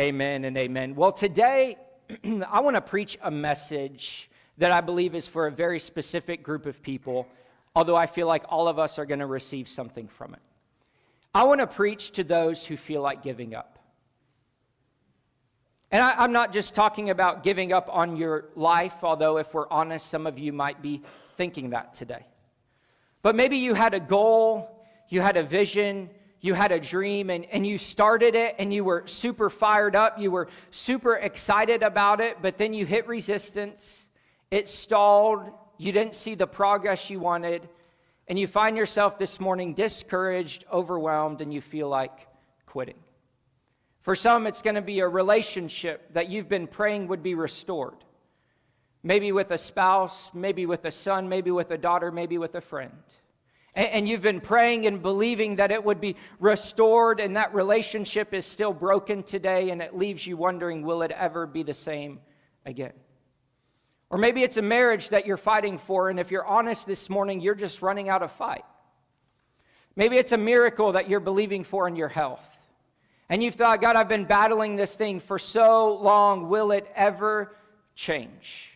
Amen and amen. Well, today I want to preach a message that I believe is for a very specific group of people, although I feel like all of us are going to receive something from it. I want to preach to those who feel like giving up. And I, am not just talking about giving up on your life, although, if we're honest, some of you might be thinking that today. But maybe you had a goal, you had a vision, you had a dream and, and you started it and you were super fired up, you were super excited about it, but then you hit resistance, it stalled, you didn't see the progress you wanted, and you find yourself this morning discouraged, overwhelmed, and you feel like quitting. For some, it's going to be a relationship that you've been praying would be restored. Maybe with a spouse, maybe with a son, maybe with a daughter, maybe with a friend. And you've been praying and believing that it would be restored, and that relationship is still broken today, and it leaves you wondering, will it ever be the same again? Or maybe it's a marriage that you're fighting for, and if you're honest this morning, you're just running out of fight. Maybe it's a miracle that you're believing for in your health. And you've thought, God, I've been battling this thing for so long. Will it ever change?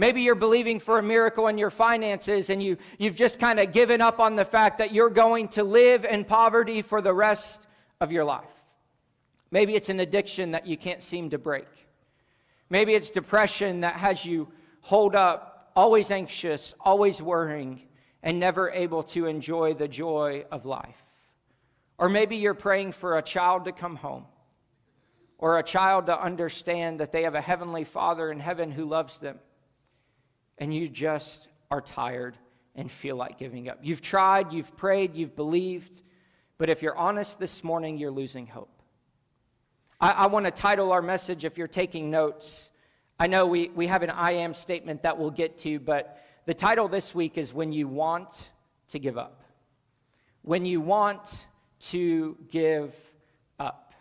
Maybe you're believing for a miracle in your finances and you, you've just kind of given up on the fact that you're going to live in poverty for the rest of your life. Maybe it's an addiction that you can't seem to break. Maybe it's depression that has you holed up, always anxious, always worrying, and never able to enjoy the joy of life. Or maybe you're praying for a child to come home or a child to understand that they have a heavenly father in heaven who loves them and you just are tired and feel like giving up. You've tried, you've prayed, you've believed, but if you're honest this morning, you're losing hope. I, I want to title our message, if you're taking notes. I know we, we have an I am statement that we'll get to, but the title this week is When You Want to Give Up. When You Want to Give Up.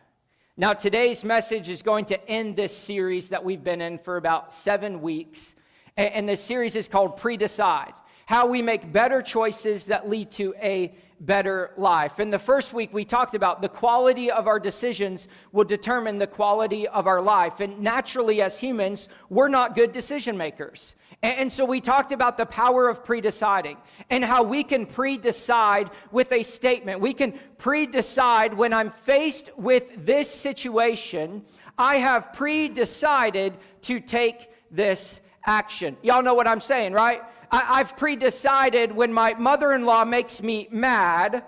Now, today's message is going to end this series that we've been in for about seven weeks. And this series is called Pre Decide How We Make Better Choices That Lead to a Better Life. In the first week, we talked about the quality of our decisions will determine the quality of our life. And naturally, as humans, we're not good decision makers. And so we talked about the power of pre deciding and how we can pre decide with a statement. We can pre decide when I'm faced with this situation, I have pre decided to take this action. Y'all know what I'm saying, right? I, have pre decided when my mother in law makes me mad,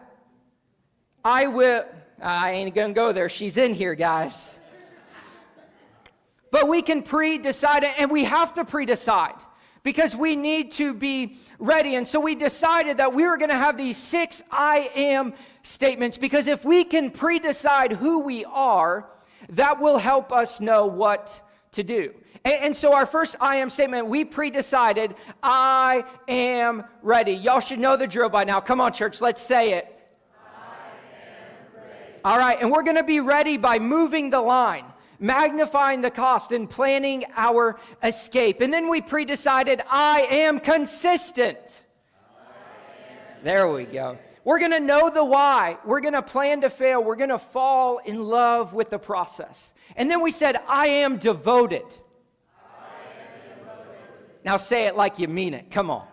I will. I ain't gonna go there. She's in here, guys. But we can pre decide, and we have to pre decide because we need to be ready. And so we decided that we were going to have these six I am statements because if we can pre decide who we are, that will help us know what to do. And, and, so, our first I am statement, we pre decided, I am ready. Y'all should know the drill by now. Come on, church, let's say it. All right, and we're going to be ready by moving the line, magnifying the cost, and planning our escape. And then we pre decided, I am consistent. There we go. We're going to know the why. We're going to plan to fail. We're going to fall in love with the process. And then we said, I am devoted. Now say it like you mean it. Come on.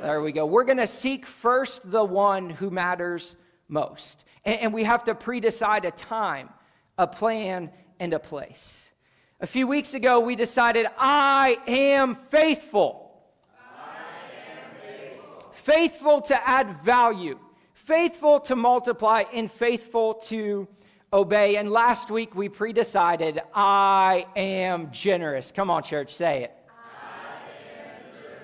There we go. We're going to seek first the one who matters most. And, and we have to pre decide a time, a plan, and a place. A few weeks ago, we decided, I am faithful. Faithful to add value, faithful to multiply, and faithful to obey. And last week we pre decided, I am generous. Come on, church, say it.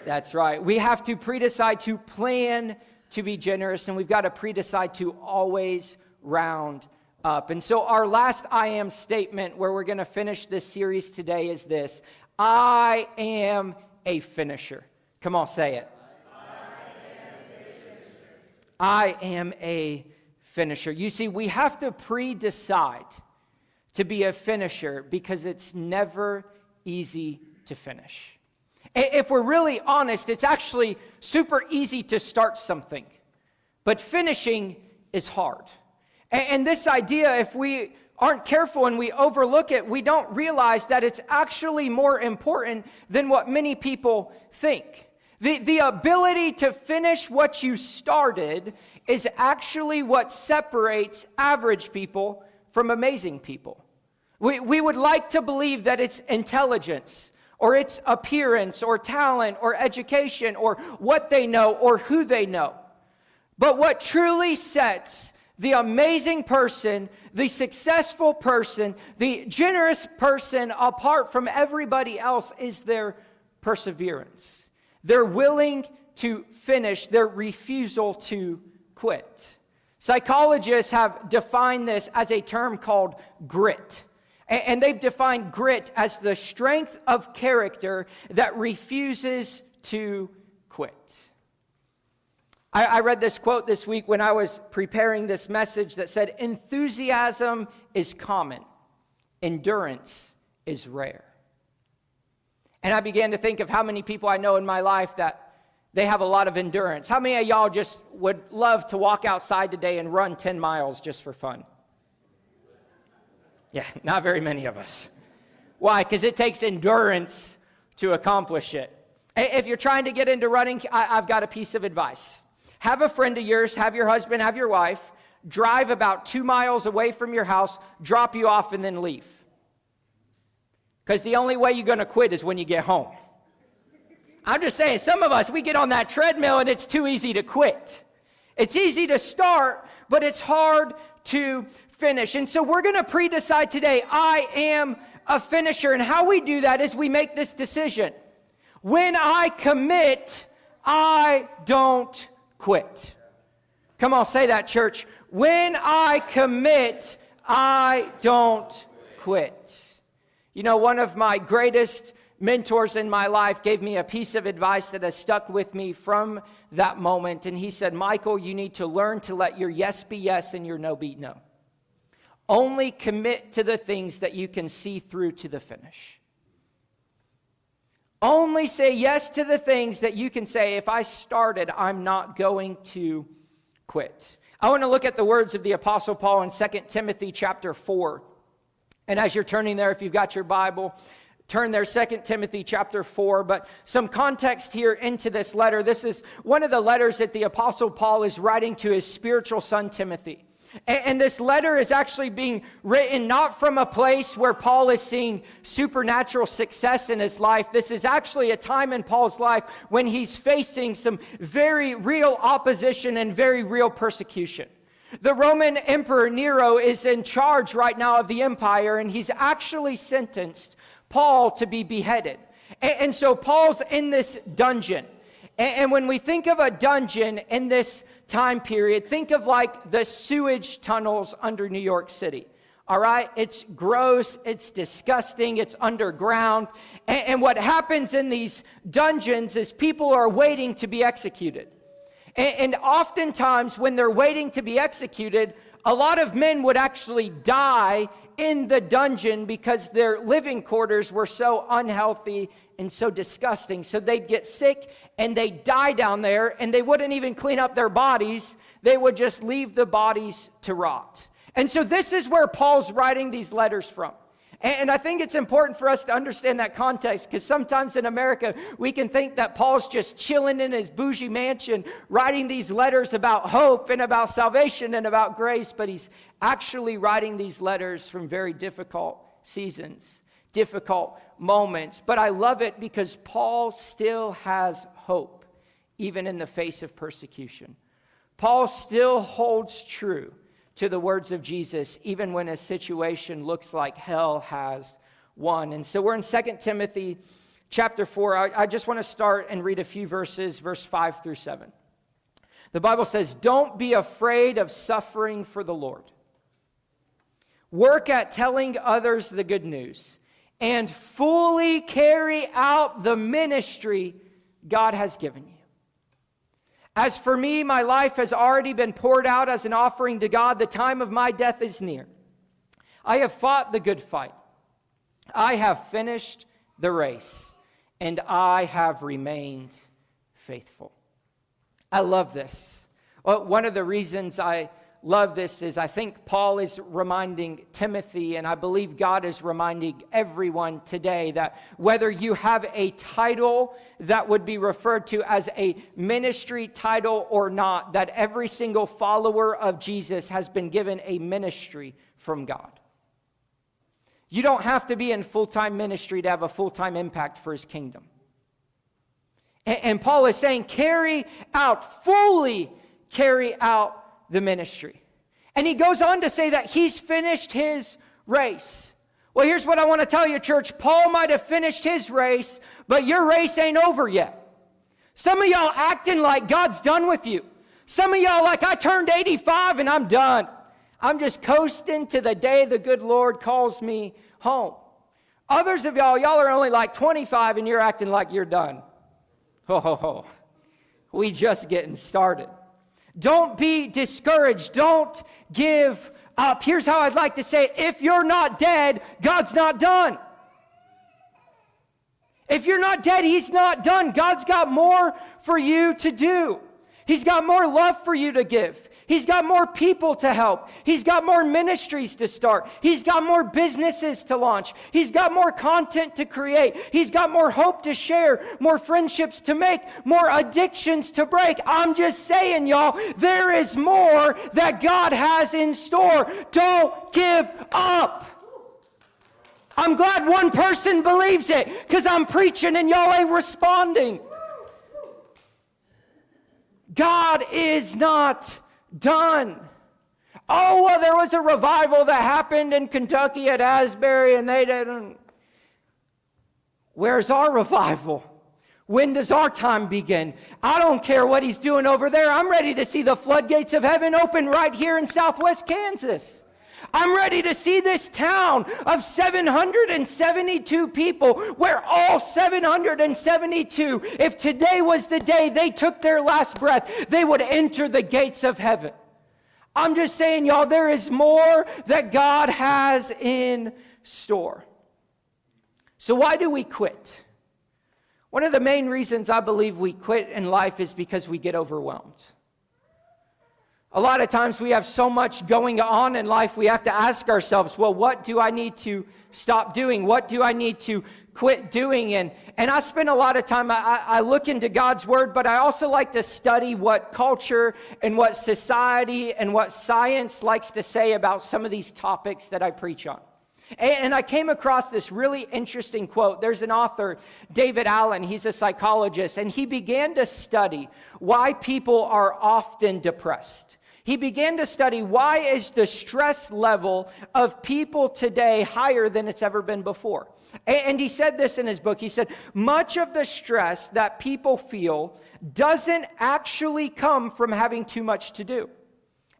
That's right. We have to pre decide to plan to be generous, and we've got to pre decide to always round up. And so, our last I am statement, where we're going to finish this series today, is this I am a finisher. Come on, say it. I am a finisher. You see, we have to pre decide to be a finisher because it's never easy to finish. If we're really honest, it's actually super easy to start something, but finishing is hard. And this idea, if we aren't careful and we overlook it, we don't realize that it's actually more important than what many people think. The, the ability to finish what you started is actually what separates average people from amazing people. We, we would like to believe that it's intelligence or its appearance or talent or education or what they know or who they know. But what truly sets the amazing person, the successful person, the generous person apart from everybody else is their perseverance. They're willing to finish, their refusal to quit. Psychologists have defined this as a term called grit. And they've defined grit as the strength of character that refuses to quit. I, read this quote this week when I was preparing this message that said, Enthusiasm is common, endurance is rare. And I began to think of how many people I know in my life that they have a lot of endurance. How many of y'all just would love to walk outside today and run 10 miles just for fun? Yeah, not very many of us. Why? Because it takes endurance to accomplish it. If you're trying to get into running, I've got a piece of advice. Have a friend of yours, have your husband, have your wife, drive about two miles away from your house, drop you off, and then leave. Because the only way you're going to quit is when you get home. I'm just saying, some of us, we get on that treadmill and it's too easy to quit. It's easy to start, but it's hard to finish. And so we're going to pre decide today I am a finisher. And how we do that is we make this decision. When I commit, I don't quit. Come on, say that, church. When I commit, I don't quit. You know, one of my greatest mentors in my life gave me a piece of advice that has stuck with me from that moment. And he said, Michael, you need to learn to let your yes be yes and your no be no. Only commit to the things that you can see through to the finish. Only say yes to the things that you can say, if I started, I'm not going to quit. I want to look at the words of the Apostle Paul in 2 Timothy chapter 4. And as you're turning there, if you've got your Bible, turn there 2 timothy chapter 4 but some context here into this letter this is one of the letters that the apostle paul is writing to his spiritual son timothy and, this letter is actually being written not from a place where Paul is seeing supernatural success in his life. This is actually a time in Paul's life when he's facing some very real opposition and very real persecution. The Roman Emperor Nero is in charge right now of the empire, and he's actually sentenced Paul to be beheaded. And, and so Paul's in this dungeon. And, and when we think of a dungeon in this time period, think of like the sewage tunnels under New York City. All right? It's gross, it's disgusting, it's underground. And, and, what happens in these dungeons is people are waiting to be executed. And, and oftentimes, when they're waiting to be executed, a lot of men would actually die in the dungeon because their living quarters were so unhealthy and so disgusting. So they'd get sick and they'd die down there, and they wouldn't even clean up their bodies. They would just leave the bodies to rot. And so this is where Paul's writing these letters from. And I think it's important for us to understand that context because sometimes in America we can think that Paul's just chilling in his bougie mansion writing these letters about hope and about salvation and about grace, but he's actually writing these letters from very difficult seasons, difficult moments. But I love it because Paul still has hope, even in the face of persecution. Paul still holds true to the words of Jesus, even when a situation looks like hell has won. And so we're in 2 Timothy chapter 4. I, I just want to start and read a few verses, verse 5 through 7. The Bible says, Don't be afraid of suffering for the Lord. Work at telling others the good news and fully carry out the ministry God has given you. As for me, my life has already been poured out as an offering to God. The time of my death is near. I have fought the good fight. I have finished the race, and I have remained faithful. I love this. Well, one of the reasons I, love this is I think Paul is reminding Timothy, and I believe God is reminding everyone today that whether you have a title that would be referred to as a ministry title or not, that every single follower of Jesus has been given a ministry from God. You don't have to be in full time ministry to have a full time impact for his kingdom. And, and Paul is saying, carry out, fully carry out the ministry. And he goes on to say that he's finished his race. Well, here's what I want to tell you, church. Paul might have finished his race, but your race ain't over yet. Some of y'all acting like God's done with you. Some of y'all like, I turned 85 and I'm done. I'm just coasting to the day the good Lord calls me home. Others of y'all, y'all are only like 25 and you're acting like you're done. Ho, ho, ho. We just getting started. Don't be discouraged. Don't give up. Here's how I'd like to say it if you're not dead, God's not done. If you're not dead, He's not done. God's got more for you to do. He's got more love for you to give. He's got more people to help. He's got more ministries to start. He's got more businesses to launch. He's got more content to create. He's got more hope to share, more friendships to make, more addictions to break. I'm just saying, y'all, there is more that God has in store. Don't give up. I'm glad one person believes it because I'm preaching and y'all ain't responding. God is not done. Oh, well, there was a revival that happened in Kentucky at Asbury, and they didn't. Where's our revival? When does our time begin? I don't care what he's doing over there. I'm ready to see the floodgates of heaven open right here in southwest Kansas. I'm ready to see this town of 772 people where all 772, if today was the day they took their last breath, they would enter the gates of heaven. I'm just saying, y'all, there is more that God has in store. So, why do we quit? One of the main reasons I believe we quit in life is because we get overwhelmed. A lot of times we have so much going on in life, we have to ask ourselves, well, what do I need to stop doing? What do I need to quit doing? And, and I spend a lot of time, I, I look into God's word, but I also like to study what culture and what society and what science likes to say about some of these topics that I preach on. And I came across this really interesting quote. There's an author, David Allen, he's a psychologist, and he began to study why people are often depressed he began to study why is the stress level of people today higher than it's ever been before. And he said this in his book. He said, much of the stress that people feel doesn't actually come from having too much to do.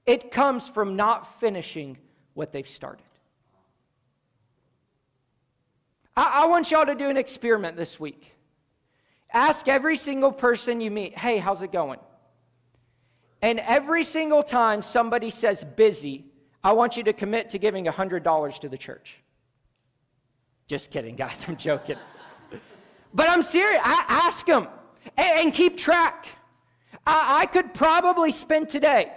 It comes from not finishing what they've started. I, I want y'all to do an experiment this week. Ask every single person you meet, hey, how's it going? And every single time somebody says busy, I want you to commit to giving $100 to the church. Just kidding, guys, I'm joking. but I'm serious. I ask them and, and keep track. I, I could probably spend today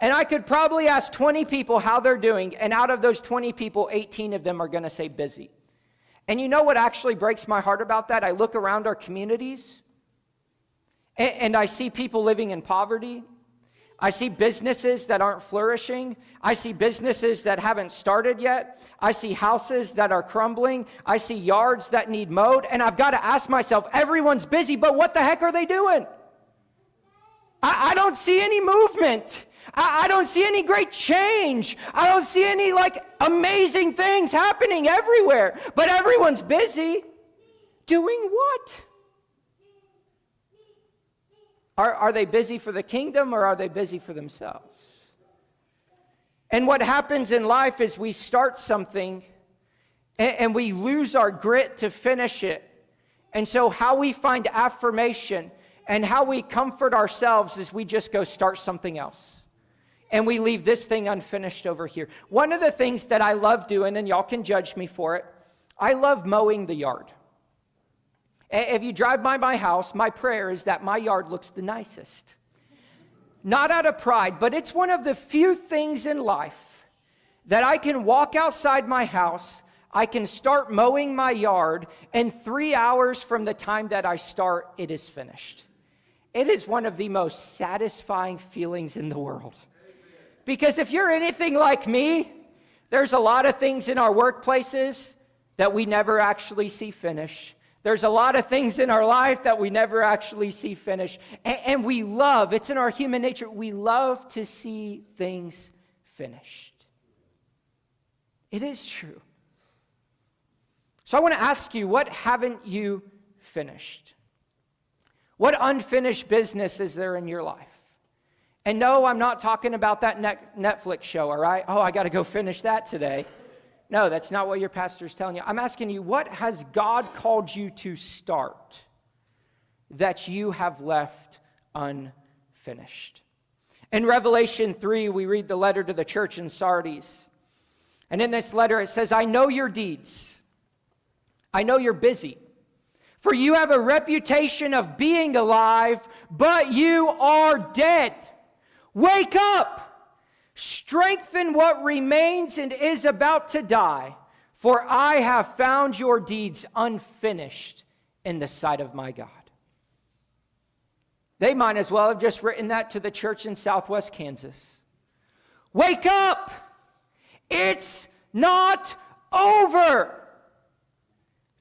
and I could probably ask 20 people how they're doing, and out of those 20 people, 18 of them are going to say busy. And you know what actually breaks my heart about that? I look around our communities and, and I see people living in poverty I see businesses that aren't flourishing. I see businesses that haven't started yet. I see houses that are crumbling. I see yards that need mowed. And I've got to ask myself everyone's busy, but what the heck are they doing? I, I don't see any movement. I, I don't see any great change. I don't see any like amazing things happening everywhere, but everyone's busy. Doing what? Are, are they busy for the kingdom or are they busy for themselves? And what happens in life is we start something and, and we lose our grit to finish it. And so, how we find affirmation and how we comfort ourselves is we just go start something else. And we leave this thing unfinished over here. One of the things that I love doing, and y'all can judge me for it, I love mowing the yard. If you drive by my house, my prayer is that my yard looks the nicest. not out of pride, but it's one of the few things in life that I can walk outside my house, I can start mowing my yard, and three hours from the time that I start, it is finished. It is one of the most satisfying feelings in the world. Because if you're anything like me, there's a lot of things in our workplaces that we never actually see finish. There's a lot of things in our life that we never actually see finish. And, and, we love, it's in our human nature, we love to see things finished. It is true. So I want to ask you, what haven't you finished? What unfinished business is there in your life? And no, I'm not talking about that Netflix show, all right? Oh, I got to go finish that today. No, that's not what your pastor is telling you. I'm asking you, what has God called you to start that you have left unfinished? In Revelation 3, we read the letter to the church in Sardis. And in this letter, it says, I know your deeds. I know you're busy. For you have a reputation of being alive, but you are dead. Wake up! Strengthen what remains and is about to die, for I have found your deeds unfinished in the sight of my God. They might as well have just written that to the church in southwest Kansas. Wake up! It's not over.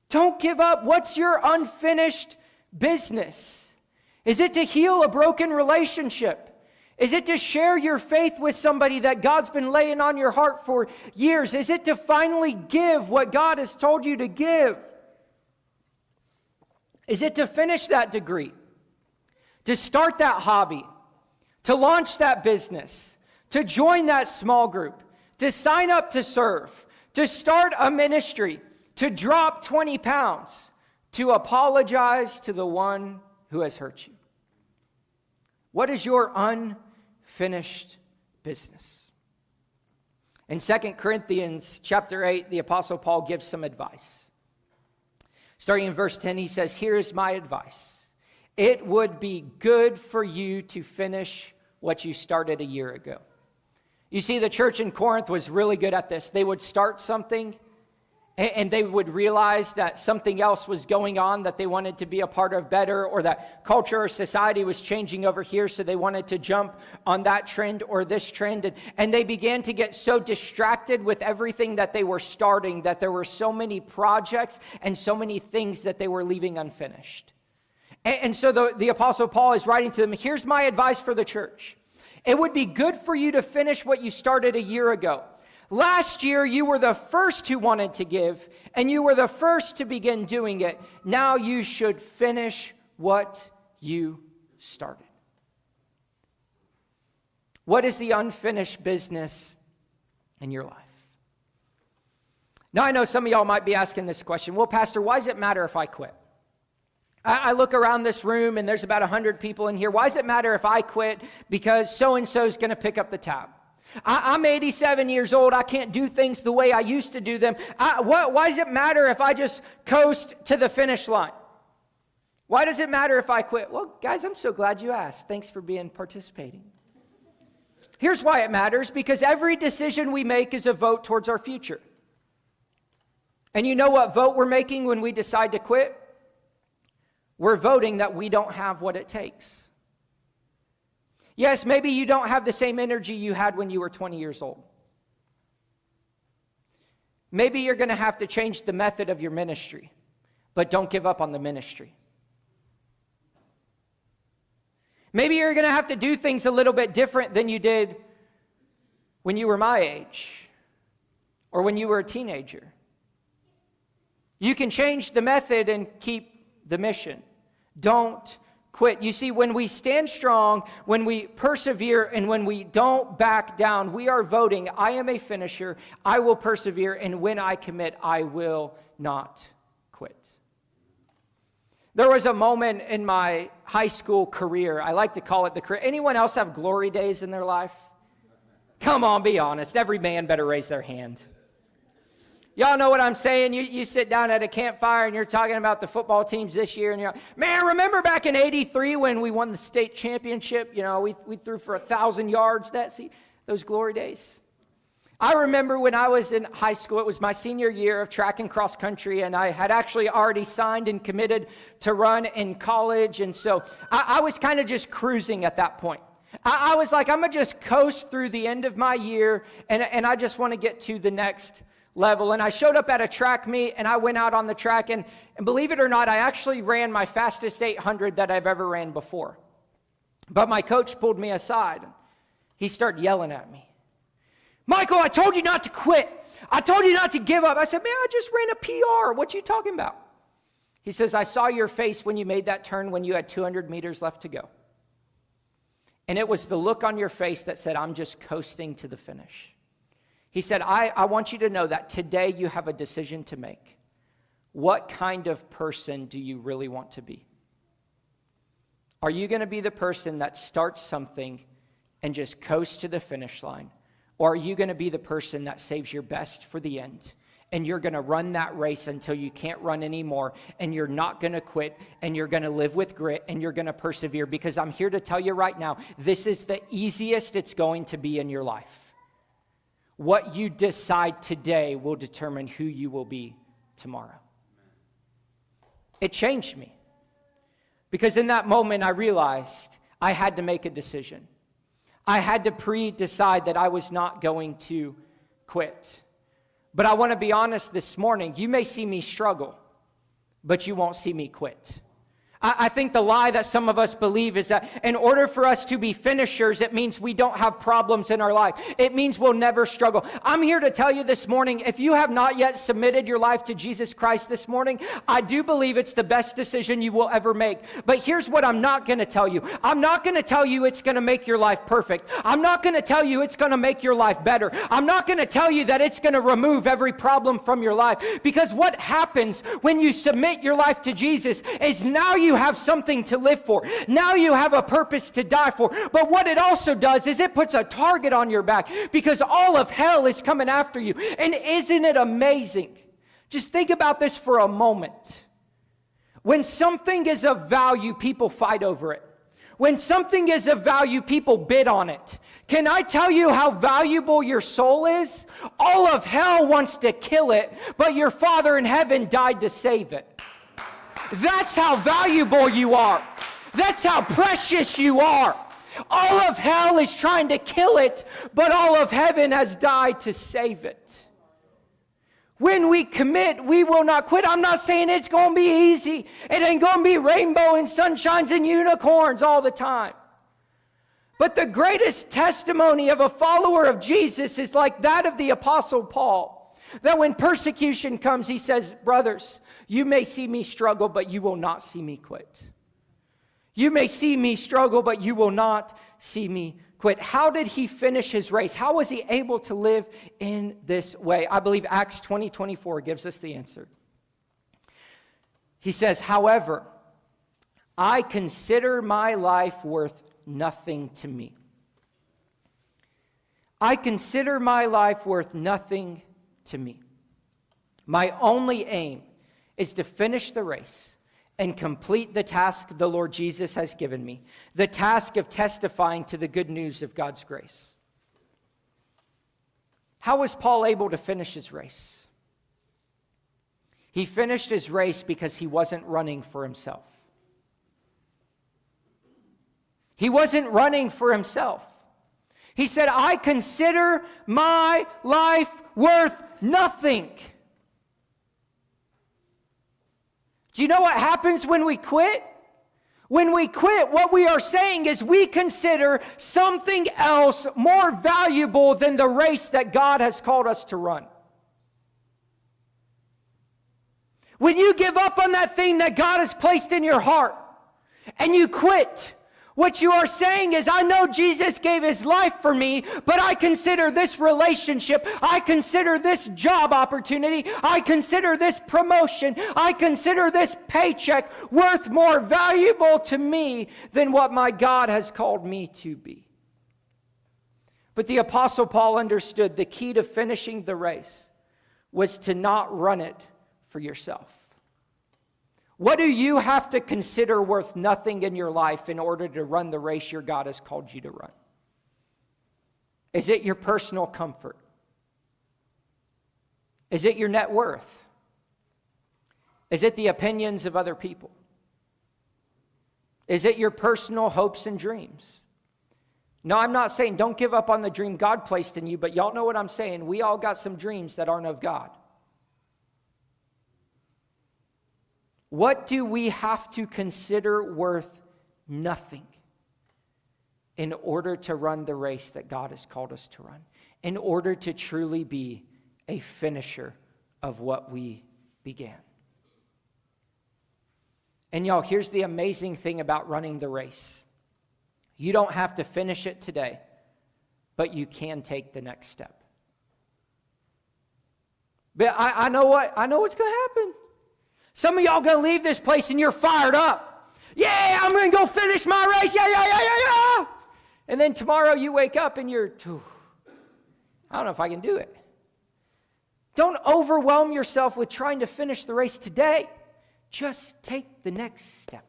Don't give up. What's your unfinished business? Is it to heal a broken relationship? Is it to share your faith with somebody that God's been laying on your heart for years? Is it to finally give what God has told you to give? Is it to finish that degree? To start that hobby? To launch that business? To join that small group? To sign up to serve? To start a ministry? To drop 20 pounds? To apologize to the one who has hurt you? What is your unfinished business? In 2 Corinthians chapter 8, the apostle Paul gives some advice. Starting in verse 10, he says, "Here is my advice. It would be good for you to finish what you started a year ago." You see, the church in Corinth was really good at this. They would start something and they would realize that something else was going on that they wanted to be a part of better, or that culture or society was changing over here, so they wanted to jump on that trend or this trend. And, and they began to get so distracted with everything that they were starting that there were so many projects and so many things that they were leaving unfinished. And, and so the, the Apostle Paul is writing to them here's my advice for the church. It would be good for you to finish what you started a year ago. Last year, you were the first who wanted to give, and you were the first to begin doing it. Now you should finish what you started. What is the unfinished business in your life? Now, I know some of y'all might be asking this question well, Pastor, why does it matter if I quit? I, look around this room and there's about 100 people in here. Why does it matter if I quit? Because so and so is going to pick up the tab. I, am 87 years old. I can't do things the way I used to do them. I, why does it matter if I just coast to the finish line? Why does it matter if I quit? Well, guys, I'm so glad you asked. Thanks for being participating. Here's why it matters because every decision we make is a vote towards our future. And you know what vote we're making when we decide to quit? We're voting that we don't have what it takes. Yes, maybe you don't have the same energy you had when you were 20 years old. Maybe you're going to have to change the method of your ministry, but don't give up on the ministry. Maybe you're going to have to do things a little bit different than you did when you were my age or when you were a teenager. You can change the method and keep the mission. Don't quit. You see, when we stand strong, when we persevere, and when we don't back down, we are voting, I am a finisher, I will persevere, and when I commit, I will not quit. There was a moment in my high school career, I like to call it the career. Anyone else have glory days in their life? Come on, be honest. Every man better raise their hand. Y'all know what I'm saying? You, you sit down at a campfire and you're talking about the football teams this year, and you're like, man, remember back in 83 when we won the state championship? You know, we, we threw for a thousand yards that see those glory days. I remember when I was in high school, it was my senior year of track and cross country, and I had actually already signed and committed to run in college. And so I, I was kind of just cruising at that point. I, I was like, I'm going to just coast through the end of my year, and, and I just want to get to the next level. And I showed up at a track meet and I went out on the track. And, and believe it or not, I actually ran my fastest 800 that I've ever ran before. But my coach pulled me aside. and He started yelling at me Michael, I told you not to quit. I told you not to give up. I said, Man, I just ran a PR. What are you talking about? He says, I saw your face when you made that turn when you had 200 meters left to go. And it was the look on your face that said, I'm just coasting to the finish. He said, I, I want you to know that today you have a decision to make. What kind of person do you really want to be? Are you going to be the person that starts something and just coasts to the finish line? Or are you going to be the person that saves your best for the end? And you're going to run that race until you can't run anymore. And you're not going to quit. And you're going to live with grit. And you're going to persevere. Because I'm here to tell you right now this is the easiest it's going to be in your life. What you decide today will determine who you will be tomorrow. It changed me because in that moment I realized I had to make a decision. I had to pre decide that I was not going to quit. But I want to be honest this morning. You may see me struggle, but you won't see me quit. I, think the lie that some of us believe is that in order for us to be finishers, it means we don't have problems in our life. It means we'll never struggle. I'm here to tell you this morning if you have not yet submitted your life to Jesus Christ this morning, I do believe it's the best decision you will ever make. But here's what I'm not going to tell you I'm not going to tell you it's going to make your life perfect. I'm not going to tell you it's going to make your life better. I'm not going to tell you that it's going to remove every problem from your life. Because what happens when you submit your life to Jesus is now you have something to live for. Now you have a purpose to die for. But what it also does is it puts a target on your back because all of hell is coming after you. And isn't it amazing? Just think about this for a moment. When something is of value, people fight over it. When something is of value, people bid on it. Can I tell you how valuable your soul is? All of hell wants to kill it, but your Father in heaven died to save it. That's how valuable you are. That's how precious you are. All of hell is trying to kill it, but all of heaven has died to save it. When we commit, we will not quit. I'm not saying it's going to be easy. It ain't going to be rainbow and sunshines and unicorns all the time. But the greatest testimony of a follower of Jesus is like that of the Apostle Paul. That when persecution comes, he says, Brothers, you may see me struggle, but you will not see me quit. You may see me struggle, but you will not see me quit. How did he finish his race? How was he able to live in this way? I believe Acts 20 24 gives us the answer. He says, However, I consider my life worth nothing to me. I consider my life worth nothing to me. My only aim is to finish the race and complete the task the Lord Jesus has given me the task of testifying to the good news of God's grace. How was Paul able to finish his race? He finished his race because he wasn't running for himself. He wasn't running for himself. He said, I consider my life worth nothing. Do you know what happens when we quit? When we quit, what we are saying is we consider something else more valuable than the race that God has called us to run. When you give up on that thing that God has placed in your heart and you quit, what you are saying is, I know Jesus gave his life for me, but I consider this relationship, I consider this job opportunity, I consider this promotion, I consider this paycheck worth more valuable to me than what my God has called me to be. But the Apostle Paul understood the key to finishing the race was to not run it for yourself. What do you have to consider worth nothing in your life in order to run the race your God has called you to run? Is it your personal comfort? Is it your net worth? Is it the opinions of other people? Is it your personal hopes and dreams? No, I'm not saying don't give up on the dream God placed in you, but y'all know what I'm saying. We all got some dreams that aren't of God. What do we have to consider worth nothing in order to run the race that God has called us to run? In order to truly be a finisher of what we began. And y'all, here's the amazing thing about running the race you don't have to finish it today, but you can take the next step. But I, I know what I know what's to happen. Some of y'all to leave this place and you're fired up. Yeah, I'm to go finish my race. Yeah, yeah, yeah, yeah, yeah. And then tomorrow you wake up and you're, I don't know if I can do it. Don't overwhelm yourself with trying to finish the race today. Just take the next step.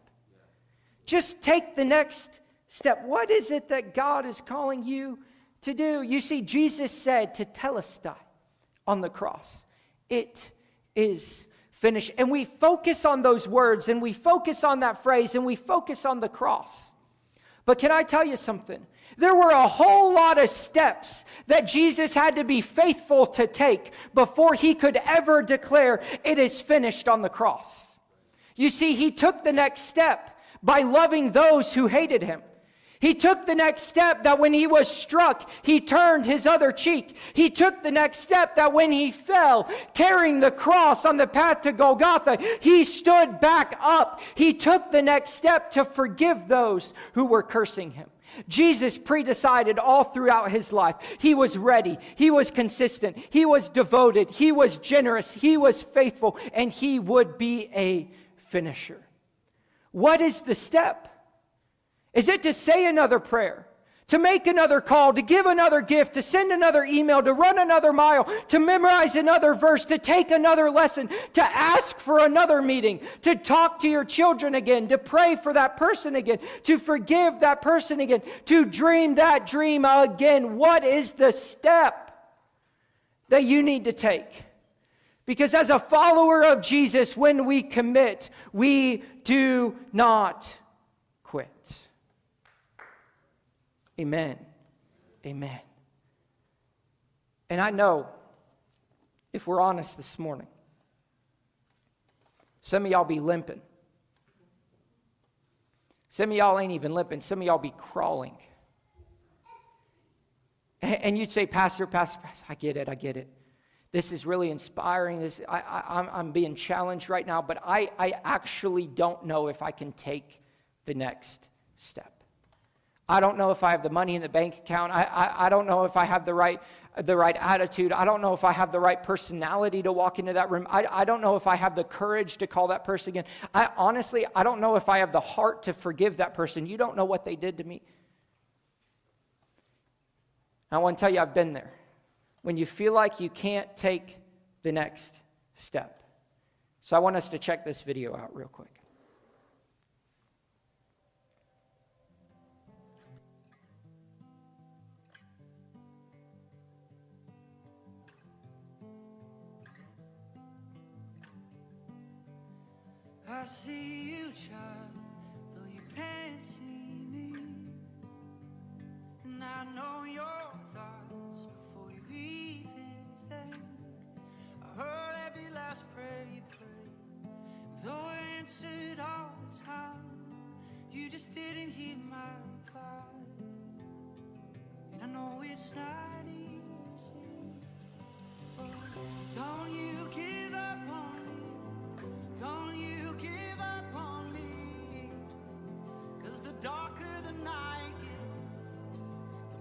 Just take the next step. What is it that God is calling you to do? You see, Jesus said to Telestai on the cross, It is finished. And we focus on those words and we focus on that phrase and we focus on the cross. But can I tell you something? There were a whole lot of steps that Jesus had to be faithful to take before he could ever declare it is finished on the cross. You see, he took the next step by loving those who hated him. He took the next step that when he was struck, he turned his other cheek. He took the next step that when he fell, carrying the cross on the path to Golgotha, he stood back up. He took the next step to forgive those who were cursing him. Jesus predecided all throughout his life. He was ready. He was consistent. He was devoted. He was generous. He was faithful. And he would be a finisher. What is the step? Is it to say another prayer? To make another call, to give another gift, to send another email, to run another mile, to memorize another verse, to take another lesson, to ask for another meeting, to talk to your children again, to pray for that person again, to forgive that person again, to dream that dream again. What is the step that you need to take? Because as a follower of Jesus, when we commit, we do not quit. Amen. Amen. And I know, if we're honest this morning, some of y'all be limping. Some of y'all ain't even limping. Some of y'all be crawling. And you'd say, Pastor, Pastor, Pastor, I get it, I get it. This is really inspiring. This, I, am being challenged right now, but I, I actually don't know if I can take the next step. I don't know if I have the money in the bank account. I, I, I don't know if I have the right, the right attitude. I don't know if I have the right personality to walk into that room. I, I don't know if I have the courage to call that person again. I honestly, I don't know if I have the heart to forgive that person. You don't know what they did to me. I want to tell you, I've been there when you feel like you can't take the next step. So I want us to check this video out real quick. I see you, child, though you can't see me. And I know your thoughts before you even think. I heard every last prayer you prayed, though I answered all the time. You just didn't hear my reply, and I know it's not easy. Don't you give up on me? Don't you give up on me? Cause the darker the night gets,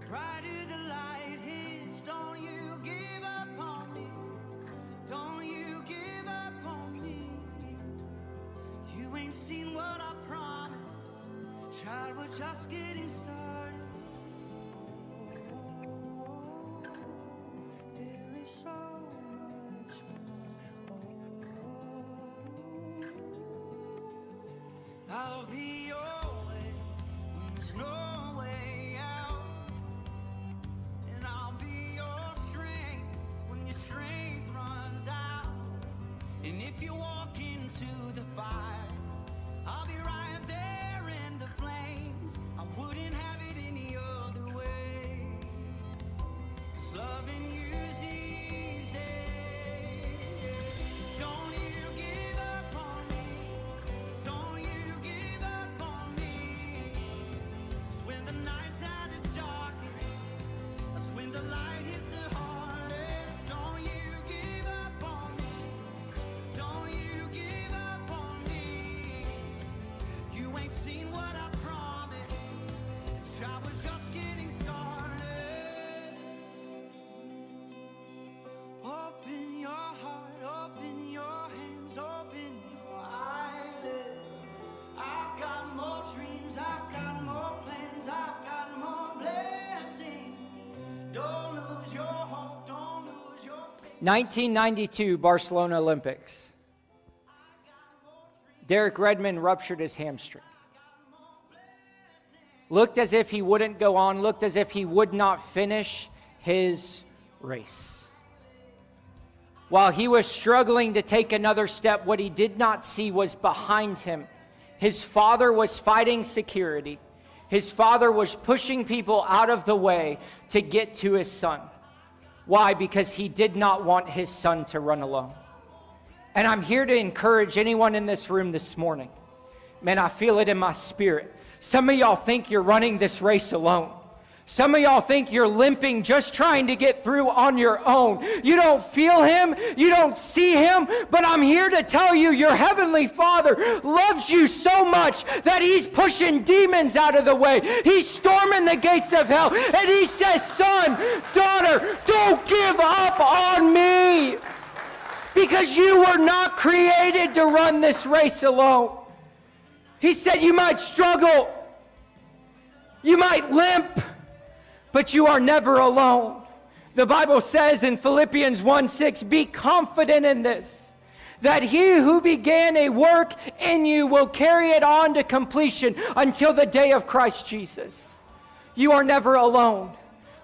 the brighter the light is. Don't you give up on me. Don't you give up on me. You ain't seen what I promised. Child, we're just getting started. I'll be your way when there's no way out. And I'll be your strength when your strength runs out. And if you walk 1992 Barcelona Olympics. Derek Redmond ruptured his hamstring. Looked as if he wouldn't go on, looked as if he would not finish his race. While he was struggling to take another step, what he did not see was behind him. His father was fighting security. His father was pushing people out of the way to get to his son. Why? Because he did not want his son to run alone. And I'm here to encourage anyone in this room this morning. Man, I feel it in my spirit. Some of y'all think you're running this race alone. Some of y'all think you're limping just trying to get through on your own. You don't feel him, you don't see him, but I'm here to tell you your heavenly Father loves you so much that he's pushing demons out of the way. He's storming the gates of hell, and he says, Son, daughter, don't give up on me because you were not created to run this race alone. He said, You might struggle, you might limp, but you are never alone. The Bible says in Philippians 1 6, Be confident in this, that he who began a work in you will carry it on to completion until the day of Christ Jesus. You are never alone.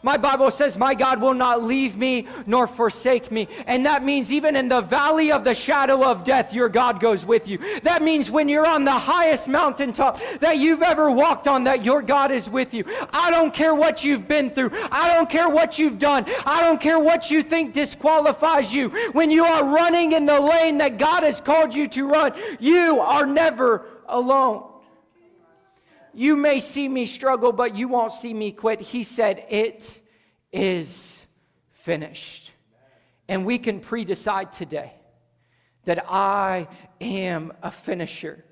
My Bible says, My God will not leave me nor forsake me. And that means even in the valley of the shadow of death, your God goes with you. That means when you're on the highest mountaintop that you've ever walked on, that your God is with you. I don't care what you've been through. I don't care what you've done. I don't care what you think disqualifies you. When you are running in the lane that God has called you to run, you are never alone. You may see me struggle, but you won't see me quit. He said, It is finished. And we can pre decide today that I am a finisher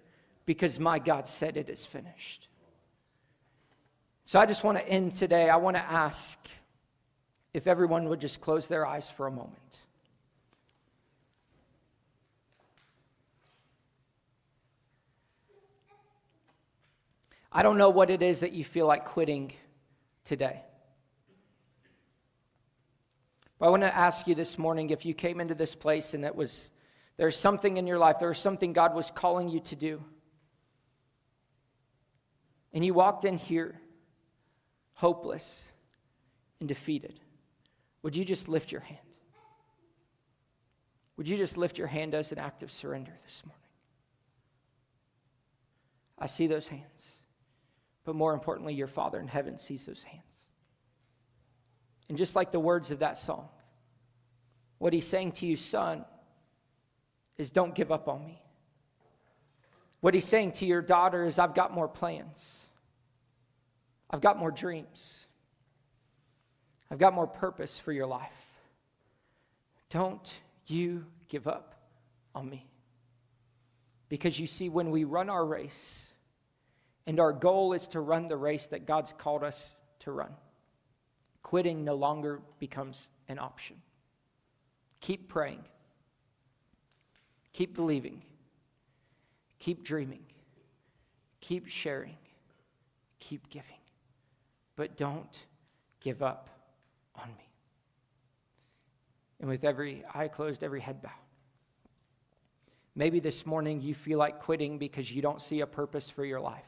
because my God said it is finished. So I just want to end today. I want to ask if everyone would just close their eyes for a moment. I don't know what it is that you feel like quitting today. But I want to ask you this morning if you came into this place and it was there's something in your life, there was something God was calling you to do. And you walked in here hopeless and defeated. Would you just lift your hand? Would you just lift your hand as an act of surrender this morning? I see those hands. But more importantly, your Father in heaven sees those hands. And just like the words of that song, what he's saying to you, son, is don't give up on me. What he's saying to your daughter is, I've got more plans. I've got more dreams. I've got more purpose for your life. Don't you give up on me. Because you see, when we run our race, and our goal is to run the race that God's called us to run. Quitting no longer becomes an option. Keep praying. Keep believing. Keep dreaming. Keep sharing. Keep giving. But don't give up on me. And with every eye closed, every head bowed, Maybe this morning you feel like quitting because you don't see a purpose for your life.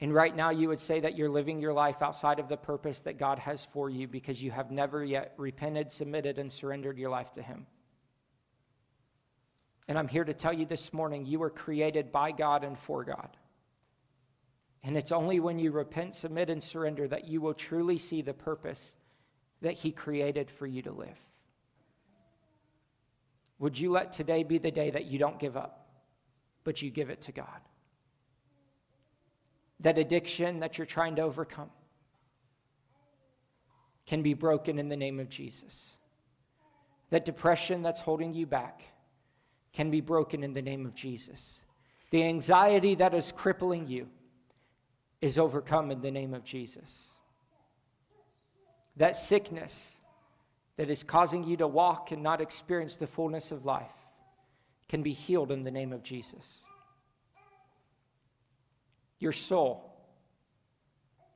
And right now, you would say that you're living your life outside of the purpose that God has for you because you have never yet repented, submitted, and surrendered your life to Him. And I'm here to tell you this morning you were created by God and for God. And it's only when you repent, submit, and surrender that you will truly see the purpose that He created for you to live. Would you let today be the day that you don't give up, but you give it to God? That addiction that you're trying to overcome can be broken in the name of Jesus. That depression that's holding you back can be broken in the name of Jesus. The anxiety that is crippling you is overcome in the name of Jesus. That sickness that is causing you to walk and not experience the fullness of life can be healed in the name of Jesus. Your soul,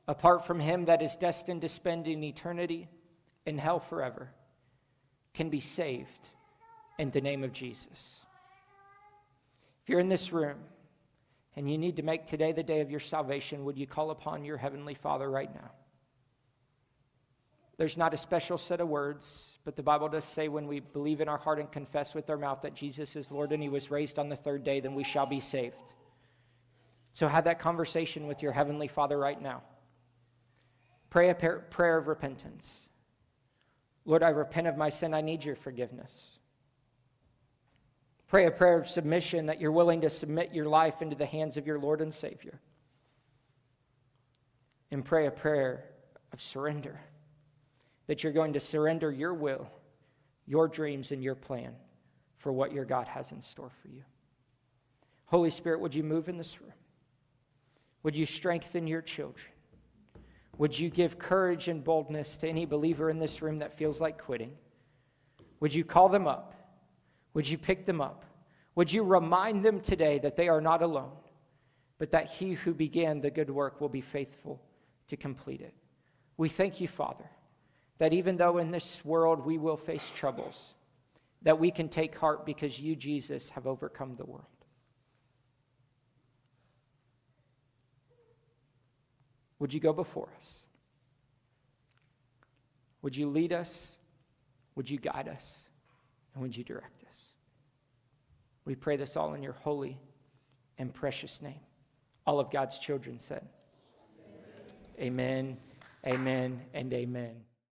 apart from Him that is destined to spend an eternity in hell forever, can be saved in the name of Jesus. If you're in this room and you need to make today the day of your salvation, would you call upon your Heavenly Father right now? There's not a special set of words, but the Bible does say when we believe in our heart and confess with our mouth that Jesus is Lord and He was raised on the third day, then we shall be saved. So have that conversation with your Heavenly Father right now. Pray a prayer of repentance. Lord, I repent of my sin. I need your forgiveness. Pray a prayer of submission that you're willing to submit your life into the hands of your Lord and Savior. And pray a prayer of surrender that you're going to surrender your will, your dreams, and your plan for what your God has in store for you. Holy Spirit, would you move in this room? Would you strengthen your children? Would you give courage and boldness to any believer in this room that feels like quitting? Would you call them up? Would you pick them up? Would you remind them today that they are not alone, but that he who began the good work will be faithful to complete it? We thank you, Father, that even though in this world we will face troubles, that we can take heart because you, Jesus, have overcome the world. Would you go before us? Would you lead us? Would you guide us? And would you direct us? We pray this all in your holy and precious name. All of God's children said, Amen, amen, amen and amen.